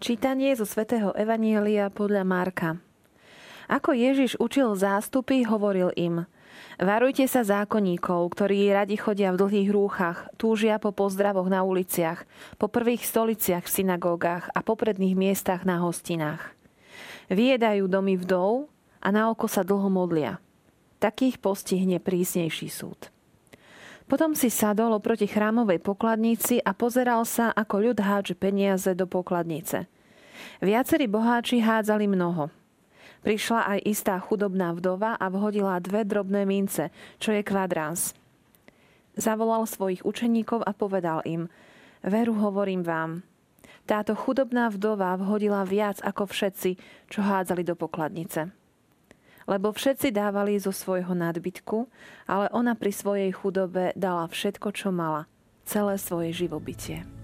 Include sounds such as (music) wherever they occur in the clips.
Čítanie zo svätého Evanielia podľa Marka. Ako Ježiš učil zástupy, hovoril im Varujte sa zákonníkov, ktorí radi chodia v dlhých rúchach, túžia po pozdravoch na uliciach, po prvých stoliciach v synagógach a popredných miestach na hostinách. Vyjedajú domy vdov a na oko sa dlho modlia. Takých postihne prísnejší súd. Potom si sadol oproti chrámovej pokladnici a pozeral sa, ako ľud hádže peniaze do pokladnice. Viacerí boháči hádzali mnoho. Prišla aj istá chudobná vdova a vhodila dve drobné mince, čo je kvadrans. Zavolal svojich učeníkov a povedal im, veru hovorím vám, táto chudobná vdova vhodila viac ako všetci, čo hádzali do pokladnice lebo všetci dávali zo svojho nadbytku, ale ona pri svojej chudobe dala všetko, čo mala, celé svoje živobytie.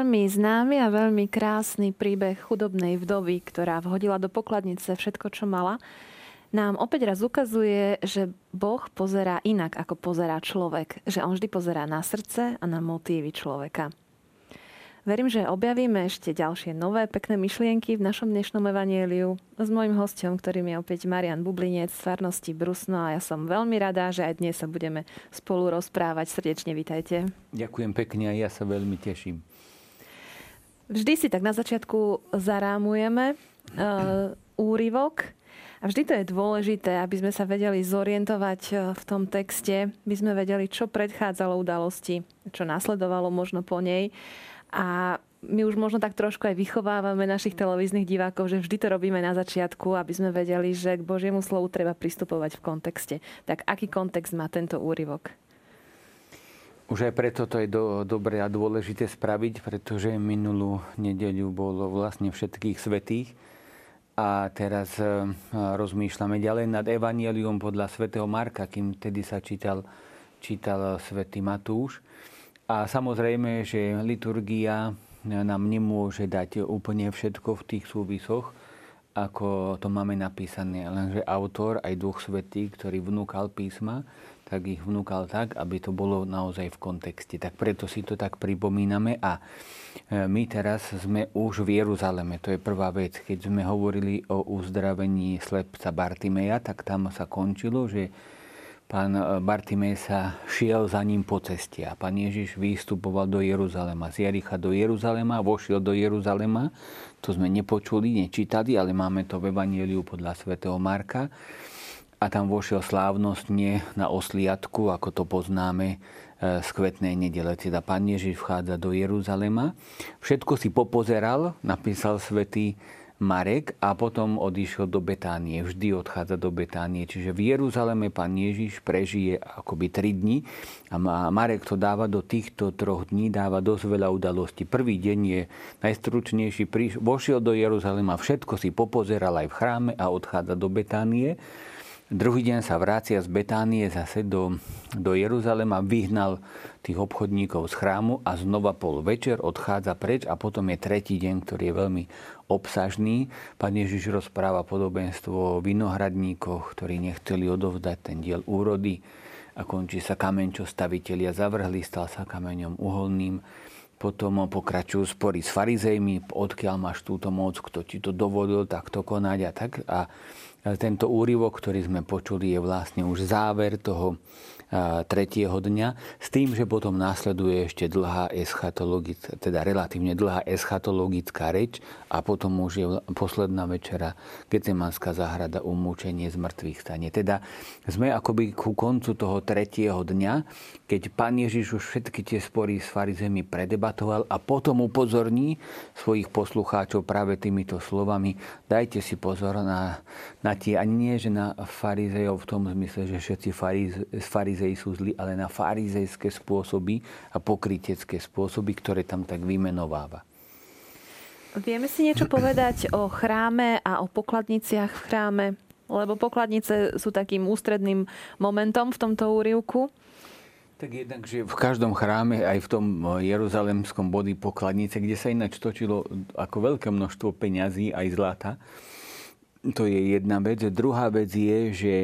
Veľmi známy a veľmi krásny príbeh chudobnej vdovy, ktorá vhodila do pokladnice všetko, čo mala, nám opäť raz ukazuje, že Boh pozerá inak, ako pozerá človek. Že on vždy pozerá na srdce a na motívy človeka. Verím, že objavíme ešte ďalšie nové pekné myšlienky v našom dnešnom evanieliu s mojim hostom, ktorým je opäť Marian Bublinec z farnosti Brusno a ja som veľmi rada, že aj dnes sa budeme spolu rozprávať. Srdečne vítajte. Ďakujem pekne a ja sa veľmi teším. Vždy si tak na začiatku zarámujeme uh, úryvok a vždy to je dôležité, aby sme sa vedeli zorientovať uh, v tom texte, aby sme vedeli, čo predchádzalo udalosti, čo nasledovalo možno po nej. A my už možno tak trošku aj vychovávame našich televíznych divákov, že vždy to robíme na začiatku, aby sme vedeli, že k Božiemu slovu treba pristupovať v kontexte. Tak aký kontext má tento úryvok? Už aj preto to je do, dobré a dôležité spraviť, pretože minulú nedeľu bolo vlastne všetkých svetých a teraz e, rozmýšľame ďalej nad Evangelium podľa svätého Marka, kým tedy sa čítal, čítal svätý Matúš. A samozrejme, že liturgia nám nemôže dať úplne všetko v tých súvisoch, ako to máme napísané. Lenže autor, aj Duch Svetý, ktorý vnúkal písma, tak ich vnúkal tak, aby to bolo naozaj v kontexte. Tak preto si to tak pripomíname a e, my teraz sme už v Jeruzaleme. To je prvá vec. Keď sme hovorili o uzdravení slepca Bartimeja, tak tam sa končilo, že pán e, Bartimej sa šiel za ním po ceste a pán Ježiš vystupoval do Jeruzalema. Z Jericha do Jeruzalema, vošiel do Jeruzalema. To sme nepočuli, nečítali, ale máme to v Evangeliu podľa svätého Marka a tam vošiel slávnostne na osliadku, ako to poznáme e, z kvetnej nedele. Teda pán Ježiš vchádza do Jeruzalema. Všetko si popozeral, napísal svätý Marek a potom odišiel do Betánie. Vždy odchádza do Betánie. Čiže v Jeruzaleme pán Ježiš prežije akoby tri dni a Marek to dáva do týchto troch dní, dáva dosť veľa udalostí. Prvý deň je najstručnejší. Vošiel do Jeruzalema, všetko si popozeral aj v chráme a odchádza do Betánie. Druhý deň sa vrácia z Betánie zase do, do Jeruzalema, vyhnal tých obchodníkov z chrámu a znova pol večer odchádza preč a potom je tretí deň, ktorý je veľmi obsažný. Pán Ježiš rozpráva podobenstvo o vinohradníkoch, ktorí nechceli odovzdať ten diel úrody a končí sa kameň, čo stavitelia zavrhli, stal sa kameňom uholným. Potom pokračujú spory s farizejmi, odkiaľ máš túto moc, kto ti to dovolil takto konať a tak. A tento úryvok, ktorý sme počuli, je vlastne už záver toho tretieho dňa, s tým, že potom následuje ešte dlhá eschatologická, teda relatívne dlhá eschatologická reč a potom už je posledná večera Gecemanská záhrada umúčenie z mŕtvych stane. Teda sme akoby ku koncu toho tretieho dňa, keď pán Ježiš už všetky tie spory s farizemi predebatoval a potom upozorní svojich poslucháčov práve týmito slovami dajte si pozor na, na tie, ani nie, že na farizejov v tom zmysle, že všetci farize, farizei sú zlí, ale na farizejské spôsoby a pokrytecké spôsoby, ktoré tam tak vymenováva. Vieme si niečo (clears throat) povedať o chráme a o pokladniciach v chráme? Lebo pokladnice sú takým ústredným momentom v tomto úrivku. Tak jednak, že v každom chráme, aj v tom jeruzalemskom body pokladnice, kde sa ináč točilo ako veľké množstvo peňazí, aj zlata, to je jedna vec. Druhá vec je, že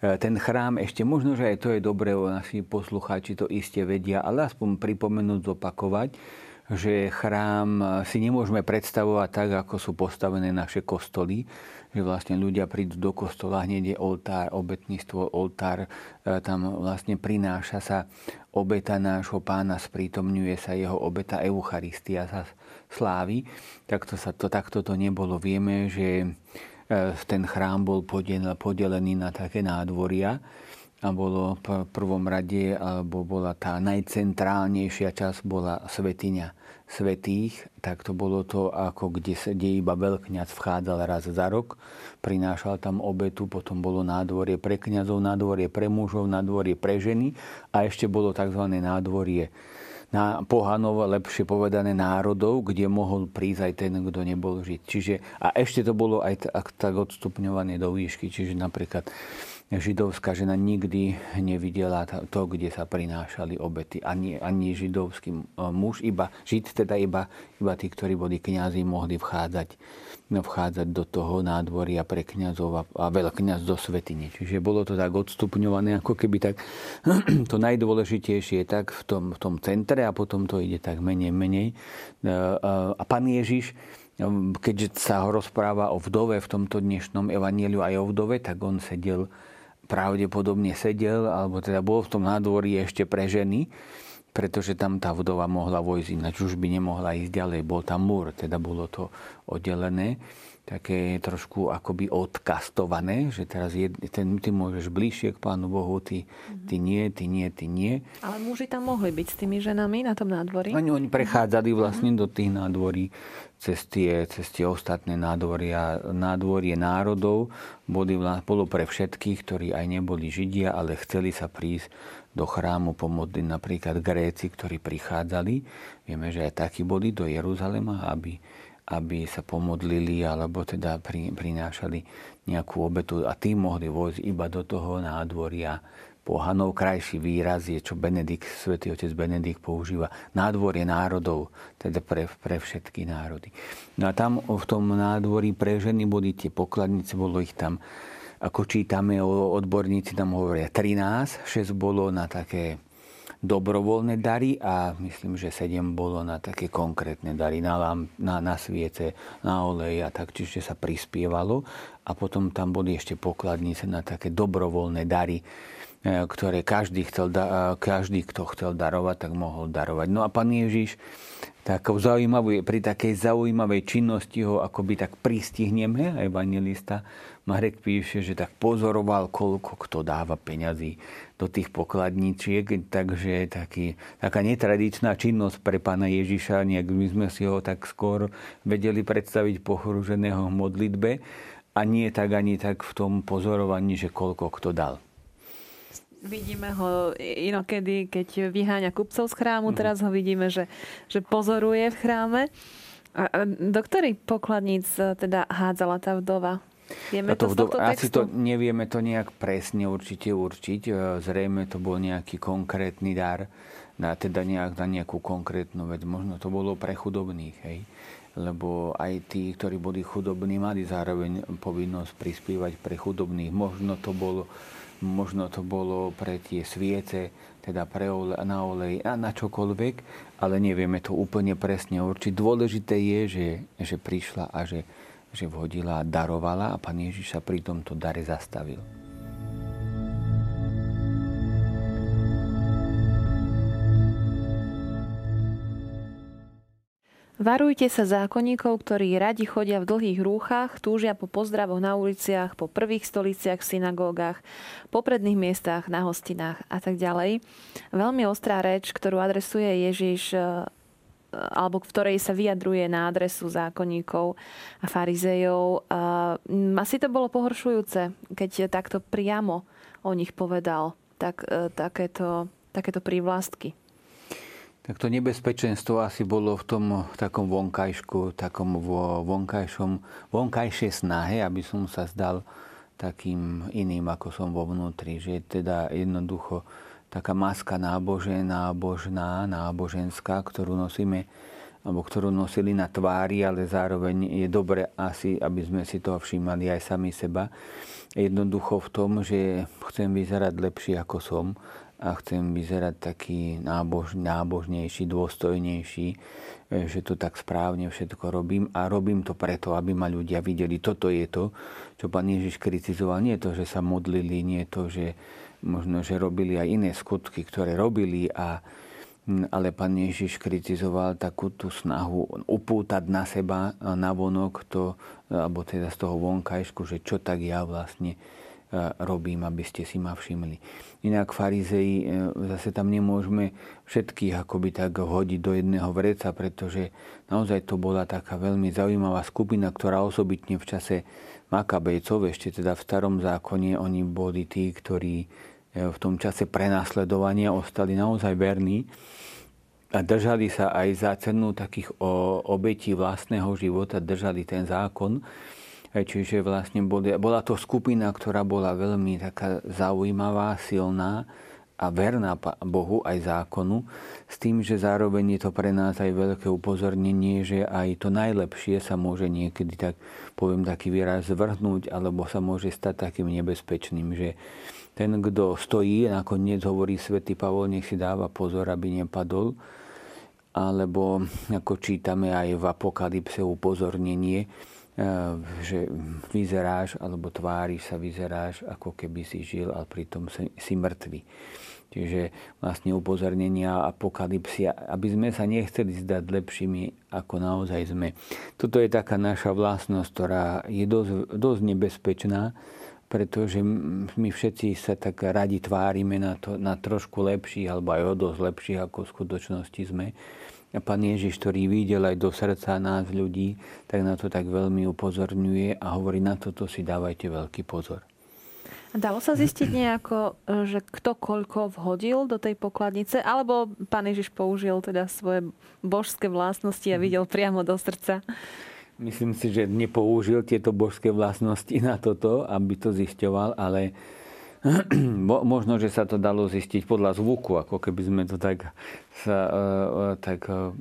ten chrám, ešte možno, že aj to je dobré, naši poslucháči to iste vedia, ale aspoň pripomenúť, zopakovať, že chrám si nemôžeme predstavovať tak, ako sú postavené naše kostoly, že vlastne ľudia prídu do kostola, hneď je oltár, obetníctvo, oltár, e, tam vlastne prináša sa obeta nášho pána, sprítomňuje sa jeho obeta Eucharistia sa slávi. Takto, sa to, takto to nebolo. Vieme, že e, ten chrám bol podelený na také nádvoria, a bolo v prvom rade, alebo bola tá najcentrálnejšia časť, bola svetiňa svetých, tak to bolo to, ako kde, kde iba veľkňaz vchádzal raz za rok, prinášal tam obetu, potom bolo nádvorie pre kňazov, nádvorie pre mužov, nádvorie pre ženy a ešte bolo tzv. nádvorie na pohanov, lepšie povedané národov, kde mohol prísť aj ten, kto nebol žiť. Čiže, a ešte to bolo aj tak, tak odstupňované do výšky, čiže napríklad židovská žena nikdy nevidela to, kde sa prinášali obety. Ani, ani židovský e, muž, iba žid, teda iba, iba tí, ktorí boli kňazi, mohli vchádzať, no, vchádzať do toho nádvoria pre kňazov a, a veľkňaz do svetiny. Čiže bolo to tak odstupňované, ako keby tak (clears throat) to najdôležitejšie je tak v tom, v tom centre a potom to ide tak menej, menej. E, e, a pán Ježiš keďže sa ho rozpráva o vdove v tomto dnešnom evanieliu aj o vdove, tak on sedel pravdepodobne sedel, alebo teda bol v tom nádvorí ešte pre ženy, pretože tam tá vdova mohla vojsť, ináč už by nemohla ísť ďalej. Bol tam múr, teda bolo to oddelené také trošku akoby odkastované, že teraz je, ten, ty môžeš bližšie k Pánu Bohu, ty, ty nie, ty nie, ty nie. Ale muži tam mohli byť s tými ženami na tom nádvorí? Oni, oni prechádzali vlastne uh-huh. do tých nádvorí cez tie, cez tie ostatné nádvoria, nádvorie národov. Boli, bolo pre všetkých, ktorí aj neboli Židia, ale chceli sa prísť do chrámu pomodliť napríklad Gréci, ktorí prichádzali. Vieme, že aj takí boli do Jeruzalema, aby aby sa pomodlili alebo teda prinášali nejakú obetu a tým mohli vojsť iba do toho nádvoria pohanov. Krajší výraz je, čo Benedikt, svätý otec Benedikt používa, nádvorie národov, teda pre, pre všetky národy. No a tam v tom nádvorí pre ženy boli tie pokladnice, bolo ich tam, ako čítame, odborníci tam hovoria 13, 6 bolo na také dobrovoľné dary a myslím, že sedem bolo na také konkrétne dary, na, lamp, na, na sviece, na olej a tak, čiže sa prispievalo. A potom tam boli ešte pokladnice na také dobrovoľné dary, e, ktoré každý, chcel, každý, kto chcel darovať, tak mohol darovať. No a pán Ježiš takou zaujímavou, pri takej zaujímavej činnosti ho akoby tak pristihneme, evangelista Marek píše, že tak pozoroval, koľko kto dáva peňazí do tých pokladníčiek, takže taký, taká netradičná činnosť pre pána Ježiša, nejak my sme si ho tak skôr vedeli predstaviť pochruženého v modlitbe a nie tak ani tak v tom pozorovaní, že koľko kto dal. Vidíme ho inokedy, keď vyháňa kupcov z chrámu, mm. teraz ho vidíme, že, že pozoruje v chráme. A do ktorých pokladníc e, teda hádzala tá vdova? Vieme to, to vdova, Asi to nevieme to nejak presne určite určiť. E, zrejme to bol nejaký konkrétny dar, na, teda nejak, na nejakú konkrétnu vec. Možno to bolo pre chudobných, hej lebo aj tí, ktorí boli chudobní, mali zároveň povinnosť prispievať pre chudobných. Možno to bolo možno to bolo pre tie sviece, teda pre ole, na olej a na čokoľvek, ale nevieme to úplne presne určiť. Dôležité je, že, že prišla a že, že vhodila a darovala a pán Ježiš sa pri tomto dare zastavil. Varujte sa zákonníkov, ktorí radi chodia v dlhých rúchach, túžia po pozdravoch na uliciach, po prvých stoliciach v synagógach, po predných miestach, na hostinách a tak ďalej. Veľmi ostrá reč, ktorú adresuje Ježiš alebo v ktorej sa vyjadruje na adresu zákonníkov a farizejov. Asi to bolo pohoršujúce, keď takto priamo o nich povedal tak, e, takéto, takéto prívlastky. Tak to nebezpečenstvo asi bolo v tom takom vonkajšku, takom vonkajšom, vonkajšej snahe, aby som sa zdal takým iným, ako som vo vnútri. Že teda jednoducho taká maska nábožen, nábožná, náboženská, ktorú nosíme alebo ktorú nosili na tvári, ale zároveň je dobre asi, aby sme si to všímali aj sami seba. Jednoducho v tom, že chcem vyzerať lepšie ako som a chcem vyzerať taký nábož, nábožnejší, dôstojnejší, e, že to tak správne všetko robím a robím to preto, aby ma ľudia videli. Toto je to, čo pán Ježiš kritizoval. Nie to, že sa modlili, nie to, že možno, že robili aj iné skutky, ktoré robili a ale pán Ježiš kritizoval takú tú snahu upútať na seba, na vonok to, alebo teda z toho vonkajšku, že čo tak ja vlastne robím, aby ste si ma všimli. Inak farizei, e, zase tam nemôžeme všetkých akoby tak hodiť do jedného vreca, pretože naozaj to bola taká veľmi zaujímavá skupina, ktorá osobitne v čase Makabejcov, ešte teda v starom zákone, oni boli tí, ktorí e, v tom čase prenasledovania ostali naozaj verní a držali sa aj za cenu takých obetí vlastného života, držali ten zákon Čiže vlastne bola to skupina, ktorá bola veľmi taká zaujímavá, silná a verná Bohu aj zákonu, s tým, že zároveň je to pre nás aj veľké upozornenie, že aj to najlepšie sa môže niekedy, tak poviem taký výraz, zvrhnúť, alebo sa môže stať takým nebezpečným, že ten, kto stojí, nakoniec hovorí svätý Pavol, nech si dáva pozor, aby nepadol, alebo ako čítame aj v Apokalypse upozornenie, že vyzeráš alebo tváriš sa, vyzeráš ako keby si žil, ale pritom si mŕtvy. Čiže vlastne upozornenia apokalypsia, aby sme sa nechceli zdať lepšími, ako naozaj sme. Toto je taká naša vlastnosť, ktorá je dosť, dosť nebezpečná, pretože my všetci sa tak radi tvárime na, to, na trošku lepší, alebo aj o dosť lepší, ako v skutočnosti sme. A Pán Ježiš, ktorý videl aj do srdca nás ľudí, tak na to tak veľmi upozorňuje a hovorí, na toto si dávajte veľký pozor. Dalo sa zistiť nejako, že kto koľko vhodil do tej pokladnice, alebo pán Ježiš použil teda svoje božské vlastnosti a videl priamo do srdca? Myslím si, že nepoužil tieto božské vlastnosti na toto, aby to zisťoval, ale Možno, že sa to dalo zistiť podľa zvuku, ako keby sme to tak, sa, uh, uh, tak uh,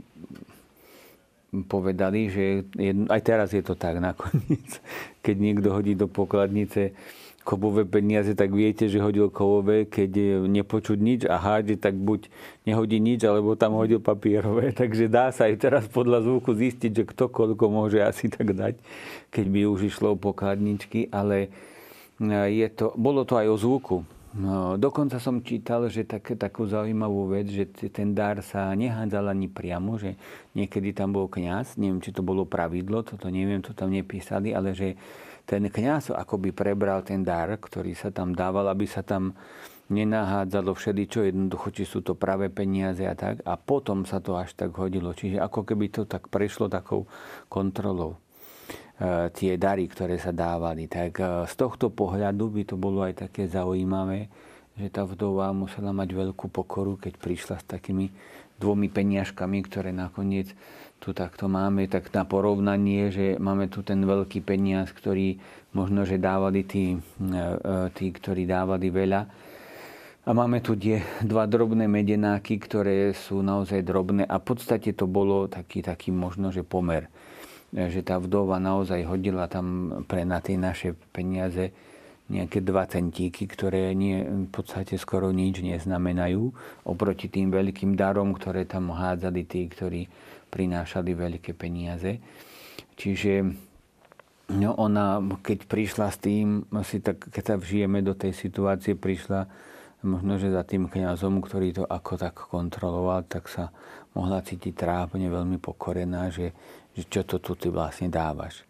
povedali, že aj teraz je to tak nakoniec. (laughs) Keď niekto hodí do pokladnice kovové peniaze, tak viete, že hodil kovové, keď nepočuť nič a hádže, tak buď nehodí nič, alebo tam hodil papierové. (laughs) Takže dá sa aj teraz podľa zvuku zistiť, že kto koľko môže asi tak dať, keď by už išlo o pokladničky, ale je to, bolo to aj o zvuku. No, dokonca som čítal, že tak, takú zaujímavú vec, že ten dar sa nehádzal ani priamo, že niekedy tam bol kňaz, neviem, či to bolo pravidlo, toto neviem, to tam nepísali, ale že ten kňaz akoby prebral ten dar, ktorý sa tam dával, aby sa tam nenahádzalo všeličo, jednoducho, či sú to práve peniaze a tak. A potom sa to až tak hodilo. Čiže ako keby to tak prešlo takou kontrolou. E, tie dary, ktoré sa dávali. Tak e, z tohto pohľadu by to bolo aj také zaujímavé, že tá vdova musela mať veľkú pokoru, keď prišla s takými dvomi peniažkami, ktoré nakoniec tu takto máme, tak na porovnanie, že máme tu ten veľký peniaz, ktorý možno, že dávali tí, e, tí ktorí dávali veľa. A máme tu tie dva drobné medenáky, ktoré sú naozaj drobné a v podstate to bolo taký, taký možno, že pomer že tá vdova naozaj hodila tam pre na tie naše peniaze nejaké dva centíky, ktoré nie, v podstate skoro nič neznamenajú oproti tým veľkým darom, ktoré tam hádzali tí, ktorí prinášali veľké peniaze. Čiže no ona, keď prišla s tým, si tak, keď sa vžijeme do tej situácie, prišla možno, že za tým kňazom, ktorý to ako tak kontroloval, tak sa mohla cítiť trápne veľmi pokorená, že že čo to tu ty vlastne dávaš.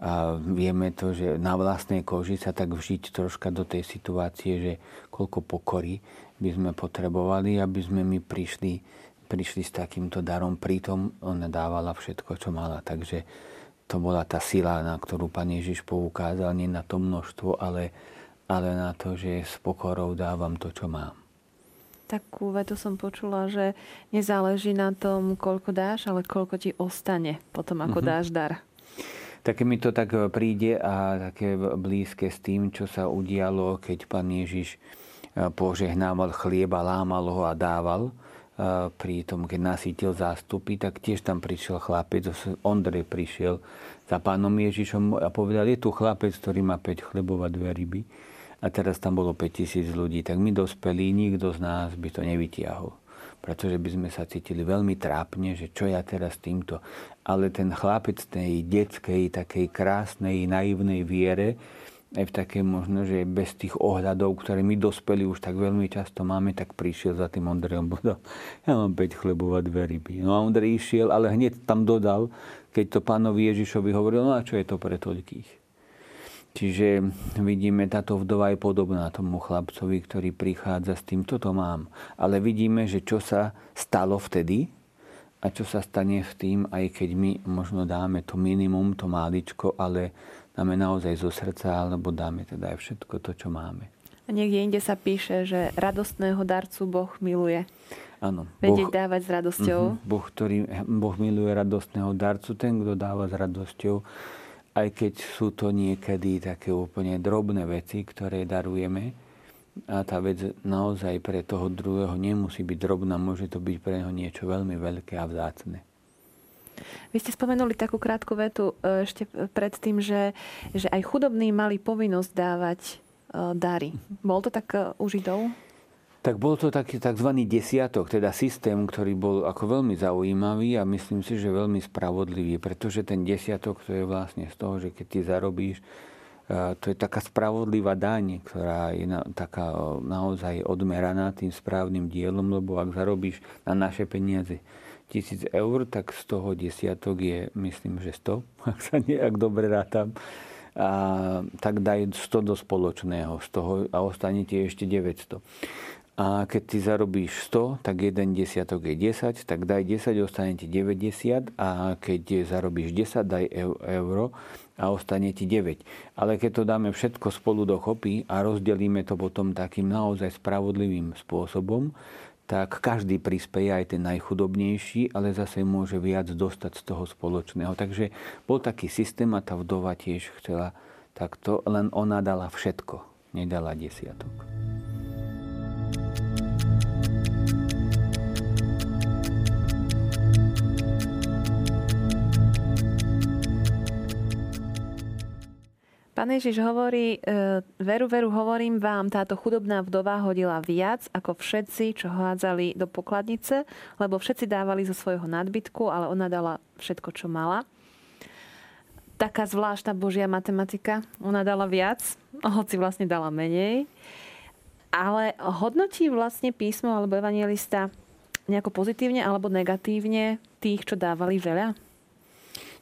A vieme to, že na vlastnej koži sa tak vžiť troška do tej situácie, že koľko pokory by sme potrebovali, aby sme my prišli, prišli s takýmto darom. Pritom ona dávala všetko, čo mala. Takže to bola tá sila, na ktorú Pán Ježiš poukázal, nie na to množstvo, ale, ale na to, že s pokorou dávam to, čo mám. Takú vetu som počula, že nezáleží na tom, koľko dáš, ale koľko ti ostane potom, ako mm-hmm. dáš dar. Také mi to tak príde a také blízke s tým, čo sa udialo, keď pán Ježiš požehnával chlieba, lámal ho a dával pri tom, keď nasítil zástupy, tak tiež tam prišiel chlapec, Ondrej prišiel za pánom Ježišom a povedal, je tu chlapec, ktorý má 5 chlebov a dve ryby a teraz tam bolo 5000 ľudí, tak my dospelí, nikto z nás by to nevytiahol. Pretože by sme sa cítili veľmi trápne, že čo ja teraz týmto. Ale ten chlapec tej detskej, takej krásnej, naivnej viere, aj v také možno, že bez tých ohľadov, ktoré my dospeli už tak veľmi často máme, tak prišiel za tým Ondrejom (laughs) bodom. Ja mám 5 chlebov a dve ryby. No a Ondrej išiel, ale hneď tam dodal, keď to pánovi Ježišovi hovoril, no a čo je to pre toľkých? Čiže vidíme, táto vdova je podobná tomu chlapcovi, ktorý prichádza s tým, toto mám. Ale vidíme, že čo sa stalo vtedy a čo sa stane v tým, aj keď my možno dáme to minimum, to máličko, ale dáme naozaj zo srdca, alebo dáme teda aj všetko to, čo máme. A niekde inde sa píše, že radostného darcu Boh miluje. Áno. Vedieť boh, dávať s radosťou. Uh-huh, boh, ktorý, boh miluje radostného darcu, ten, kto dáva s radosťou. Aj keď sú to niekedy také úplne drobné veci, ktoré darujeme. A tá vec naozaj pre toho druhého nemusí byť drobná, môže to byť pre neho niečo veľmi veľké a vzácne. Vy ste spomenuli takú krátku vetu e, ešte predtým, že, že aj chudobní mali povinnosť dávať e, dary. Bol to tak e, u Židov? Tak bol to taký tzv. desiatok, teda systém, ktorý bol ako veľmi zaujímavý a myslím si, že veľmi spravodlivý, pretože ten desiatok to je vlastne z toho, že keď ty zarobíš, to je taká spravodlivá daň, ktorá je na, taká naozaj odmeraná tým správnym dielom, lebo ak zarobíš na naše peniaze tisíc eur, tak z toho desiatok je, myslím, že 100, (laughs) ak sa nejak dobre rátam. A, tak daj 100 do spoločného z toho a ostane ti ešte 900. A keď ty zarobíš 100, tak jeden desiatok je 10, tak daj 10, ostane ti 90 a keď zarobíš 10, daj euro a ostane ti 9. Ale keď to dáme všetko spolu dokopy a rozdelíme to potom takým naozaj spravodlivým spôsobom, tak každý prispieje, aj ten najchudobnejší, ale zase môže viac dostať z toho spoločného. Takže bol taký systém a tá vdova tiež chcela takto, len ona dala všetko, nedala desiatok. Pán Ježiš hovorí, e, veru, veru, hovorím vám, táto chudobná vdova hodila viac ako všetci, čo hádzali do pokladnice, lebo všetci dávali zo svojho nadbytku, ale ona dala všetko, čo mala. Taká zvláštna božia matematika. Ona dala viac, hoci vlastne dala menej. Ale hodnotí vlastne písmo alebo evangelista nejako pozitívne alebo negatívne tých, čo dávali veľa?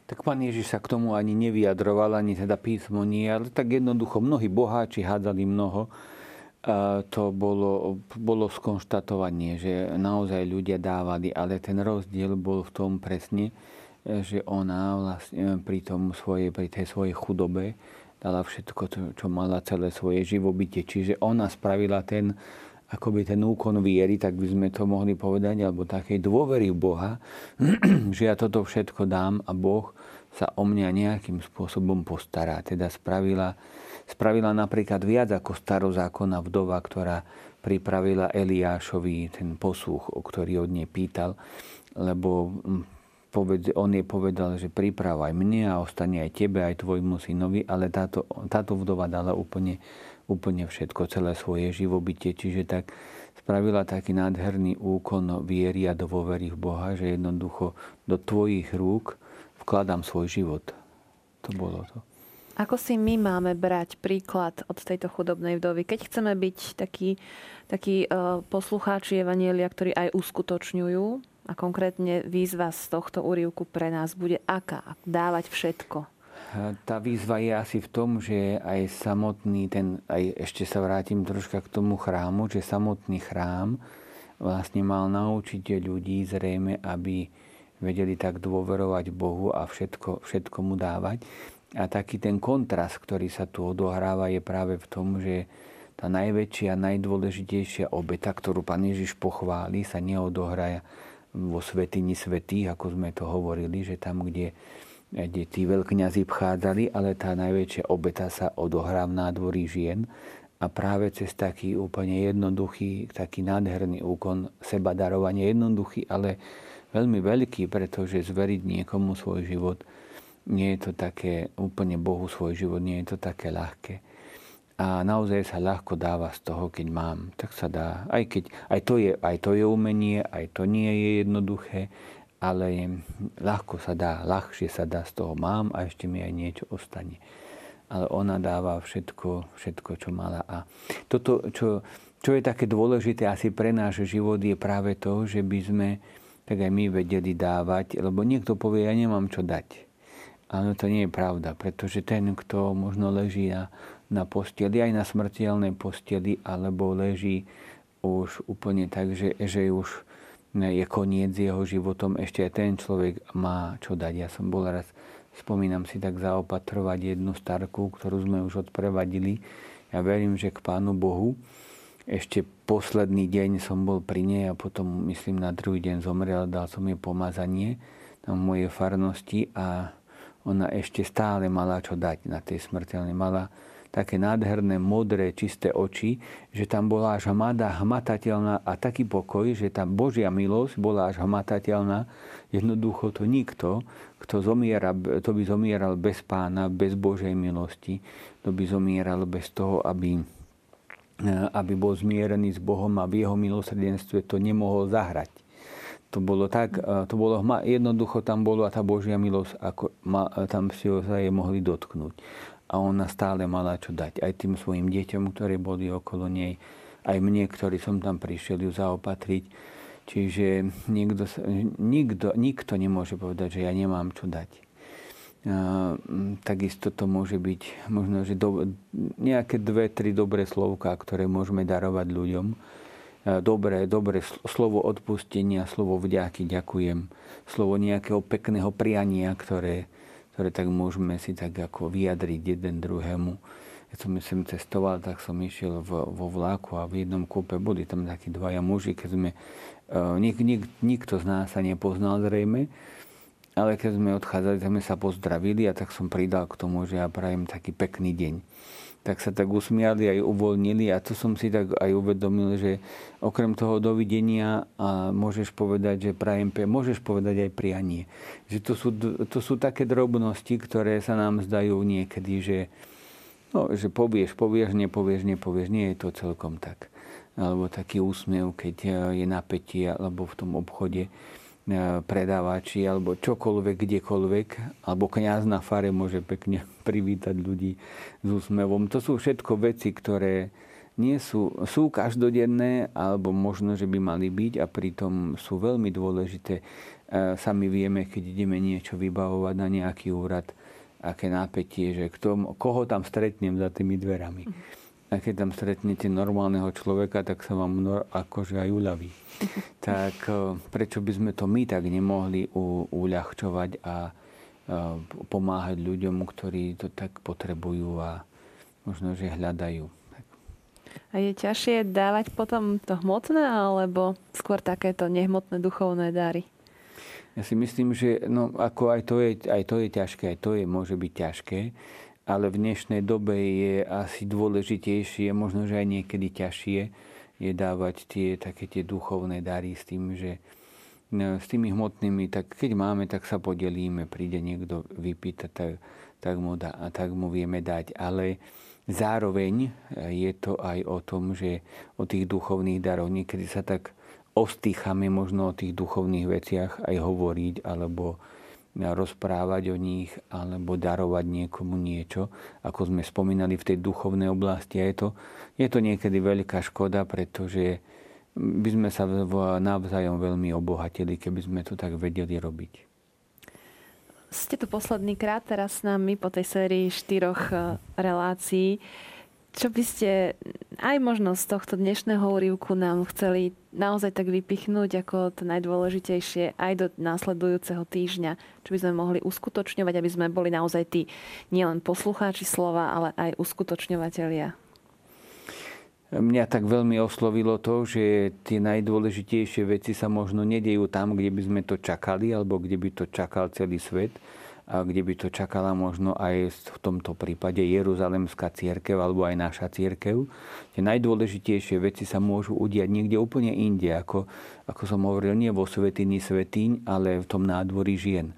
Tak pán Ježiš sa k tomu ani nevyjadroval, ani teda písmo nie, ale tak jednoducho mnohí boháči hádzali mnoho. To bolo, bolo skonštatovanie, že naozaj ľudia dávali, ale ten rozdiel bol v tom presne, že ona vlastne pri, tom svojej, pri tej svojej chudobe dala všetko, čo mala celé svoje živobytie. Čiže ona spravila ten, akoby ten úkon viery, tak by sme to mohli povedať, alebo takej dôvery v Boha, (clears throat) že ja toto všetko dám a Boh sa o mňa nejakým spôsobom postará. Teda spravila, spravila napríklad viac ako starozákonná vdova, ktorá pripravila Eliášovi ten posúch, o ktorý od nej pýtal, lebo hm, on jej povedal, že pripravaj mne a ostane aj tebe, aj tvojmu synovi, ale táto, táto vdova dala úplne úplne všetko, celé svoje živobytie. Čiže tak spravila taký nádherný úkon viery a dôvery v Boha, že jednoducho do tvojich rúk vkladám svoj život. To bolo to. Ako si my máme brať príklad od tejto chudobnej vdovy? Keď chceme byť takí, takí uh, poslucháči Evanielia, ktorí aj uskutočňujú, a konkrétne výzva z tohto úrivku pre nás bude aká? Dávať všetko tá výzva je asi v tom, že aj samotný ten, aj ešte sa vrátim troška k tomu chrámu, že samotný chrám vlastne mal naučiť ľudí zrejme, aby vedeli tak dôverovať Bohu a všetko, všetko mu dávať. A taký ten kontrast, ktorý sa tu odohráva, je práve v tom, že tá najväčšia, najdôležitejšia obeta, ktorú Pán Ježiš pochváli, sa neodohraja vo svetini svetých, ako sme to hovorili, že tam, kde, kde tí veľkňazi vchádzali, ale tá najväčšia obeta sa odohrá v nádvorí žien. A práve cez taký úplne jednoduchý, taký nádherný úkon seba darovanie, jednoduchý, ale veľmi veľký, pretože zveriť niekomu svoj život, nie je to také úplne Bohu svoj život, nie je to také ľahké a naozaj sa ľahko dáva z toho, keď mám. Tak sa dá. Aj, keď, aj, to je, aj to je umenie, aj to nie je jednoduché, ale ľahko sa dá, ľahšie sa dá z toho mám a ešte mi aj niečo ostane. Ale ona dáva všetko, všetko čo mala. A toto, čo, čo je také dôležité asi pre náš život, je práve to, že by sme tak aj my vedeli dávať, lebo niekto povie, ja nemám čo dať. Ale to nie je pravda, pretože ten, kto možno leží na na posteli, aj na smrteľnej posteli, alebo leží už úplne tak, že, že už je koniec jeho životom, ešte aj ten človek má čo dať. Ja som bol raz, spomínam si tak zaopatrovať jednu starku, ktorú sme už odprevadili. Ja verím, že k Pánu Bohu. Ešte posledný deň som bol pri nej a potom, myslím, na druhý deň zomrel, dal som jej pomazanie v mojej farnosti a ona ešte stále mala čo dať na tej smrteľnej. Mala také nádherné, modré, čisté oči, že tam bola až hmada, hmatateľná a taký pokoj, že tá Božia milosť bola až hmatateľná. Jednoducho to nikto, kto zomiera, to by zomieral bez pána, bez Božej milosti, to by zomieral bez toho, aby, aby bol zmierený s Bohom a v jeho milosrdenstve to nemohol zahrať. To bolo tak, to bolo jednoducho tam bola tá Božia milosť, ako ma, tam si ho mohli dotknúť a ona stále mala čo dať aj tým svojim deťom, ktoré boli okolo nej, aj mne, ktorý som tam prišiel ju zaopatriť. Čiže nikto, nikto, nikto nemôže povedať, že ja nemám čo dať. A, takisto to môže byť možno, že do, nejaké dve, tri dobré slovka, ktoré môžeme darovať ľuďom. Dobré, dobré slovo odpustenia, slovo vďaky, ďakujem. Slovo nejakého pekného priania, ktoré, ktoré tak môžeme si tak ako vyjadriť jeden druhému. Keď som myslím cestoval, tak som išiel v, vo vláku a v jednom kúpe boli tam takí dvaja muži, keď sme, uh, nik, nik, nikto z nás sa nepoznal zrejme, ale keď sme odchádzali, tak sme sa pozdravili a tak som pridal k tomu, že ja prajem taký pekný deň tak sa tak usmiali aj uvoľnili a to som si tak aj uvedomil, že okrem toho dovidenia a môžeš povedať, že prajem, môžeš povedať aj prianie. Že to sú, to sú také drobnosti, ktoré sa nám zdajú niekedy, že, no, že povieš, povieš, nepovieš, nepovieš. Nie je to celkom tak. Alebo taký úsmev, keď je napätie, alebo v tom obchode E, predávači alebo čokoľvek, kdekoľvek, alebo kňaz na fare môže pekne (laughs) privítať ľudí s úsmevom. To sú všetko veci, ktoré nie sú, sú každodenné, alebo možno, že by mali byť a pritom sú veľmi dôležité. E, sami vieme, keď ideme niečo vybavovať na nejaký úrad, aké nápetie, že kto, koho tam stretnem za tými dverami. A keď tam stretnete normálneho človeka, tak sa vám akože aj uľaví (laughs) tak e, prečo by sme to my tak nemohli uľahčovať a e, pomáhať ľuďom, ktorí to tak potrebujú a možno, že hľadajú. A je ťažšie dávať potom to hmotné, alebo skôr takéto nehmotné duchovné dary? Ja si myslím, že no, ako aj, to je, aj to je ťažké, aj to je, môže byť ťažké, ale v dnešnej dobe je asi dôležitejšie, možno, že aj niekedy ťažšie, je dávať tie, také tie duchovné dary s tým, že no, s tými hmotnými, tak keď máme, tak sa podelíme, príde niekto vypýta, tak, tak, mu dá, tak mu vieme dať. Ale zároveň je to aj o tom, že o tých duchovných daroch niekedy sa tak ostýchame možno o tých duchovných veciach aj hovoriť, alebo rozprávať o nich alebo darovať niekomu niečo, ako sme spomínali v tej duchovnej oblasti. A je to, je to niekedy veľká škoda, pretože by sme sa navzájom veľmi obohatili, keby sme to tak vedeli robiť. Ste tu posledný krát teraz s nami po tej sérii štyroch eh, relácií. Čo by ste aj možno z tohto dnešného úrivku nám chceli naozaj tak vypichnúť ako to najdôležitejšie aj do následujúceho týždňa, čo by sme mohli uskutočňovať, aby sme boli naozaj tí nielen poslucháči slova, ale aj uskutočňovatelia? mňa tak veľmi oslovilo to, že tie najdôležitejšie veci sa možno nedejú tam, kde by sme to čakali, alebo kde by to čakal celý svet, kde by to čakala možno aj v tomto prípade Jeruzalemská církev alebo aj naša církev. Tie najdôležitejšie veci sa môžu udiať niekde úplne inde, ako, ako som hovoril, nie vo svetini svetíň, ale v tom nádvorí žien.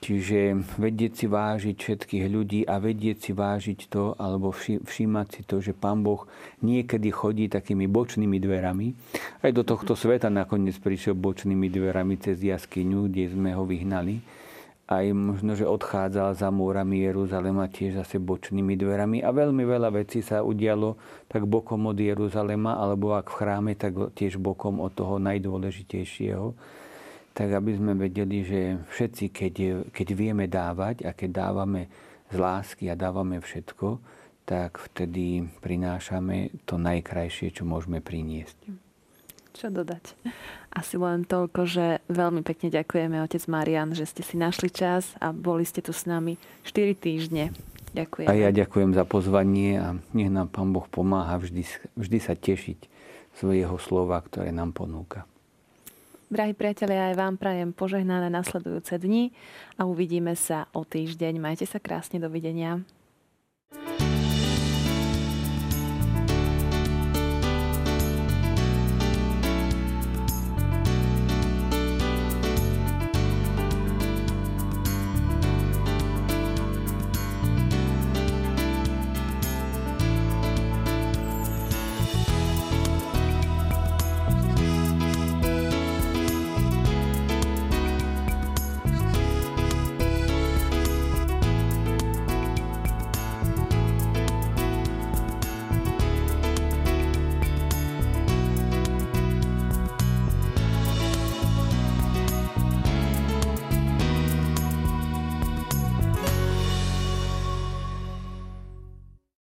Čiže vedieť si vážiť všetkých ľudí a vedieť si vážiť to, alebo všímať si to, že Pán Boh niekedy chodí takými bočnými dverami. Aj do tohto sveta nakoniec prišiel bočnými dverami cez jaskyňu, kde sme ho vyhnali. Aj možno, že odchádzal za múrami Jeruzalema tiež zase bočnými dverami. A veľmi veľa vecí sa udialo tak bokom od Jeruzalema, alebo ak v chráme, tak tiež bokom od toho najdôležitejšieho tak aby sme vedeli, že všetci, keď, keď vieme dávať a keď dávame z lásky a dávame všetko, tak vtedy prinášame to najkrajšie, čo môžeme priniesť. Čo dodať? Asi len toľko, že veľmi pekne ďakujeme, otec Marian, že ste si našli čas a boli ste tu s nami 4 týždne. Ďakujem. A ja ďakujem za pozvanie a nech nám Pán Boh pomáha vždy, vždy sa tešiť z jeho slova, ktoré nám ponúka. Drahí priatelia, aj vám prajem požehnané nasledujúce dni a uvidíme sa o týždeň. Majte sa krásne, dovidenia.